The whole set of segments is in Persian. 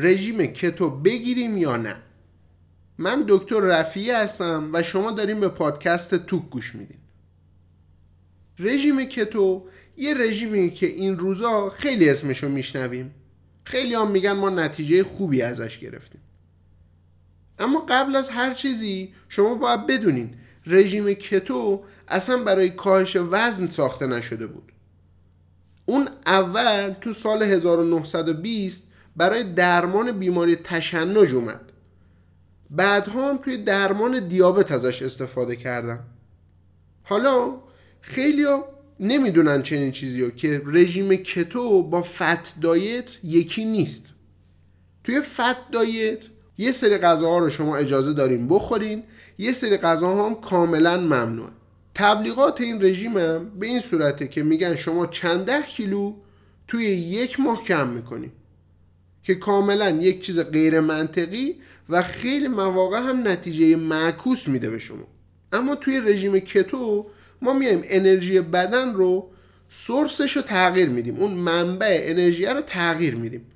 رژیم کتو بگیریم یا نه. من دکتر رفیعی هستم و شما داریم به پادکست توک گوش میدین. رژیم کتو یه رژیمی که این روزا خیلی اسمشو میشنویم. خیلی هم میگن ما نتیجه خوبی ازش گرفتیم. اما قبل از هر چیزی شما باید بدونین رژیم کتو اصلا برای کاهش وزن ساخته نشده بود. اون اول تو سال 1920 برای درمان بیماری تشنج اومد. بعدها هم توی درمان دیابت ازش استفاده کردن. حالا خیلی نمی‌دونن چنین چیزی رو که رژیم کتو با فت دایت یکی نیست. توی فت دایت یه سری غذاها رو شما اجازه داریم بخورین یه سری غذاها هم کاملا ممنوع تبلیغات این رژیم هم به این صورته که میگن شما چند ده کیلو توی یک ماه کم می‌کنیم که کاملا یک چیز غیر منطقی و خیلی مواقع هم نتیجه معکوس میده به شما. اما توی رژیم کتو ما میایم انرژی بدن رو سورسش رو تغییر میدیم. اون منبع انرژی رو تغییر میدیم.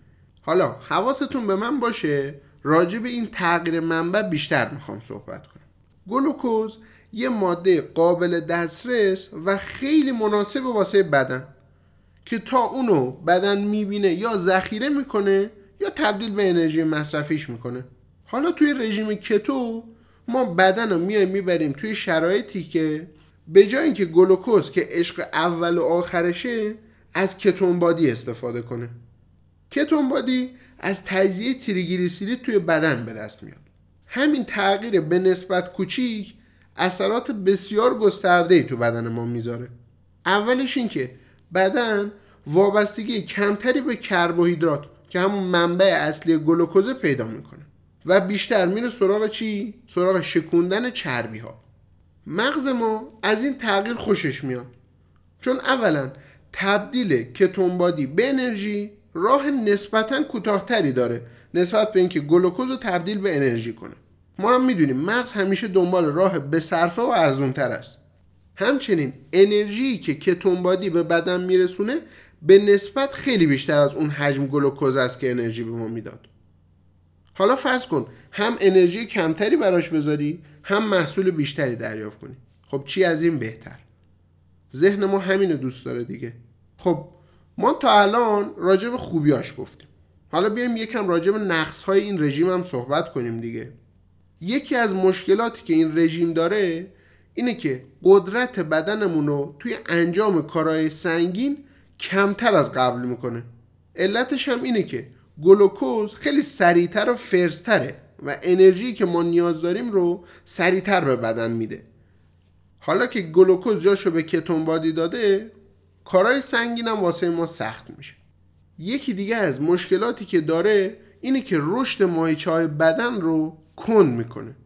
حالا حواستون به من باشه راجع به این تغییر منبع بیشتر می‌خوام صحبت کنم. گلوکوز یه ماده قابل دسترس و خیلی مناسب واسه بدن که تا اونو بدن می‌بینه یا ذخیره می‌کنه یا تبدیل به انرژی مصرفیش می‌کنه. حالا توی رژیم کتو ما بدن رو میایم می‌بریم توی شرایطی که به جای اینکه گلوکوز که عشق اول و آخرشه از کتون بادی استفاده کنه. کتون بادی از تجزیه تریگلیسیرید توی بدن به دست میاد. همین تغییر به نسبت کوچیک اثرات بسیار گسترده ای تو بدن ما می‌ذاره. اولش این که بدن وابستگی کمتری به کربوهیدرات که همون منبع اصلی گلوکوز پیدا می‌کنه. و بیشتر میره سراغ چی؟ سراغ شکوندن چربی ها مغز ما از این تغییر خوشش میاد. چون اولا تبدیل کتونبادی به انرژی راه نسبتا کوتاهتری داره نسبت به اینکه گلوکوز رو تبدیل به انرژی کنه. ما هم می‌دونیم مغز همیشه دنبال راه به صرفه و ارزونتر است. همچنین انرژی که کتونبادی به بدن میرسونه به نسبت خیلی بیشتر از اون حجم گلوکوز است که انرژی به ما می‌داد. حالا فرض کن هم انرژی کمتری براش بذاری هم محصول بیشتری دریافت کنی. خب چی از این بهتر؟ ذهن ما همینو دوست داره دیگه. خب ما تا الان راجع به خوبیاش گفتیم. حالا بیایم یکم راجع به نقص های این رژیم هم صحبت کنیم دیگه. یکی از مشکلاتی که این رژیم داره اینه که قدرت بدنمون رو توی انجام کارهای سنگین کمتر از قبل می‌کنه. علتش هم اینه که گلوکوز خیلی سریعتر و فرستره و انرژی که ما نیاز داریم رو سریعتر به بدن میده. حالا که گلوکوز جاشو به کتون بادی داده کارهای سنگین هم واسه ما سخت میشه. یکی دیگه از مشکلاتی که داره اینه که رشد ماهیچه های بدن رو کند می‌کنه.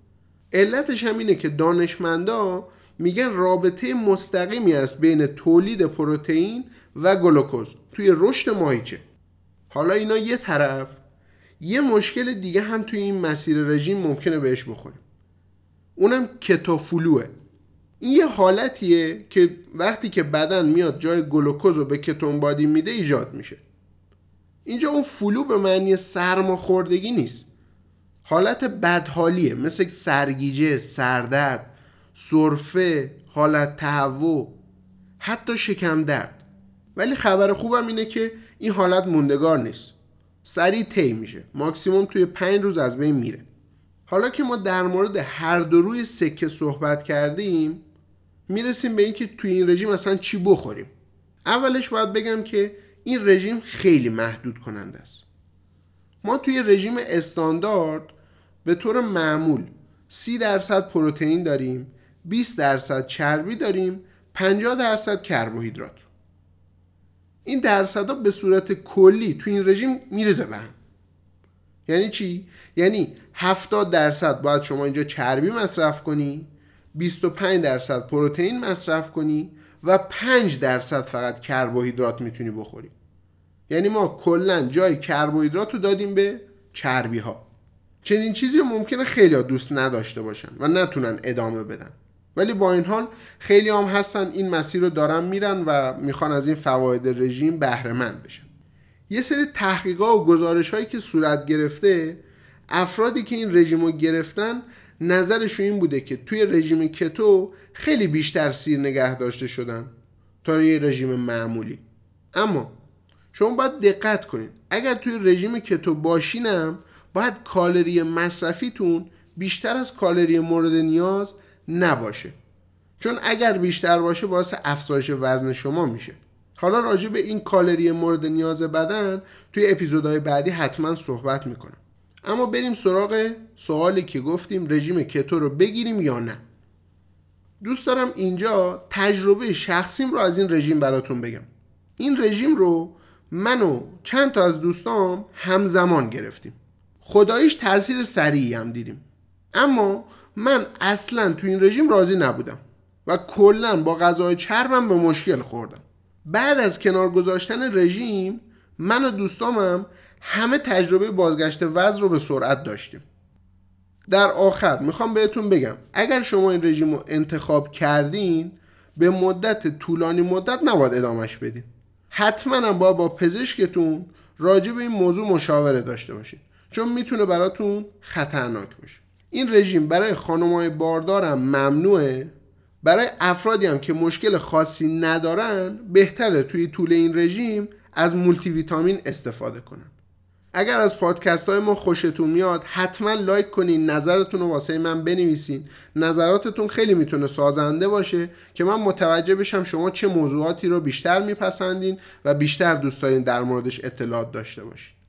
علتش هم اینه که دانشمندا میگن رابطه مستقیمی است بین تولید پروتئین و گلوکوز توی رشد ماهیچه. حالا اینا یه طرف یه مشکل دیگه هم توی این مسیر رژیم ممکنه بهش بخوریم. اونم keto flu ه. این یه حالتیه که وقتی که بدن میاد جای گلوکوز رو به ketone body میده ایجاد میشه. اینجا اون flu به معنی سرماخوردگی نیست. حالت بدحالیه مثل سرگیجه، سردرد، سرفه، حالت تهوع حتی شکم درد. ولی خبر خوبم اینه که این حالت موندگار نیست. سریع طی میشه. ماکسیموم توی پنج روز از بین میره. حالا که ما در مورد هر دو روی سکه صحبت کردیم می‌رسیم به اینکه توی این رژیم اصلا چی بخوریم. اولش باید بگم که این رژیم خیلی محدود کننده است. ما توی رژیم استاندارد به طور معمول 30 درصد پروتئین داریم 20 درصد چربی داریم 50 درصد کربوهیدرات. این درصدها به صورت کلی تو این رژیم میرزه به هم. یعنی چی؟ یعنی 70 درصد باید شما اینجا چربی مصرف کنی 25 درصد پروتئین مصرف کنی و 5 درصد فقط کربوهیدرات می‌تونی بخوری. یعنی ما کلا جای کربوهیدرات رو دادیم به چربی ها چنین چیزی ممکنه خیلی دوست نداشته باشن و نتونن ادامه بدن. ولی با این حال خیلی هم هستن این مسیر رو دارن میرن و می‌خوان از این فواید رژیم بهره مند بشن. یه سری تحقیقات و گزارش هایی که صورت گرفته افرادی که این رژیم رو گرفتن نظرشون این بوده که توی رژیم کتو خیلی بیشتر سیر نگه داشته شدن تا یه رژیم معمولی. اما شما باید دقت کنید اگر توی رژیم کتو باشینم باید کالری مصرفیتون بیشتر از کالری مورد نیاز نباشه. چون اگر بیشتر باشه باعث افزایش وزن شما میشه. حالا راجع به این کالری مورد نیاز بدن توی اپیزودهای بعدی حتما صحبت می‌کنم. اما بریم سراغ سوالی که گفتیم رژیم کتو رو بگیریم یا نه. دوست دارم اینجا تجربه شخصیم رو از این رژیم براتون بگم. این رژیم رو من و چند تا از دوستام همزمان گرفتیم. خداییش تاثیر سریعی هم دیدیم. اما من اصلا تو این رژیم راضی نبودم و کلا با غذای چربم به مشکل خوردم. بعد از کنار گذاشتن رژیم من و دوستامم همه تجربه بازگشت وزن رو به سرعت داشتیم. در آخر می‌خوام بهتون بگم اگر شما این رژیم رو انتخاب کردین به مدت طولانی مدت نباید ادامش بدین. حتما باید با پزشکتون راجع به این موضوع مشاوره داشته باشید چون می‌تونه براتون خطرناک باشه. این رژیم برای خانمای باردارم ممنوعه؟ برای افرادی هم که مشکل خاصی ندارن بهتره توی طول این رژیم از مولتی ویتامین استفاده کنن. اگر از پادکست های ما خوشتون میاد حتما لایک کنین نظرتون رو واسه من بنویسین. نظراتتون خیلی می‌تونه سازنده باشه که من متوجه بشم شما چه موضوعاتی رو بیشتر میپسندین و بیشتر دوست دارین در موردش اطلاعات داشته باشین.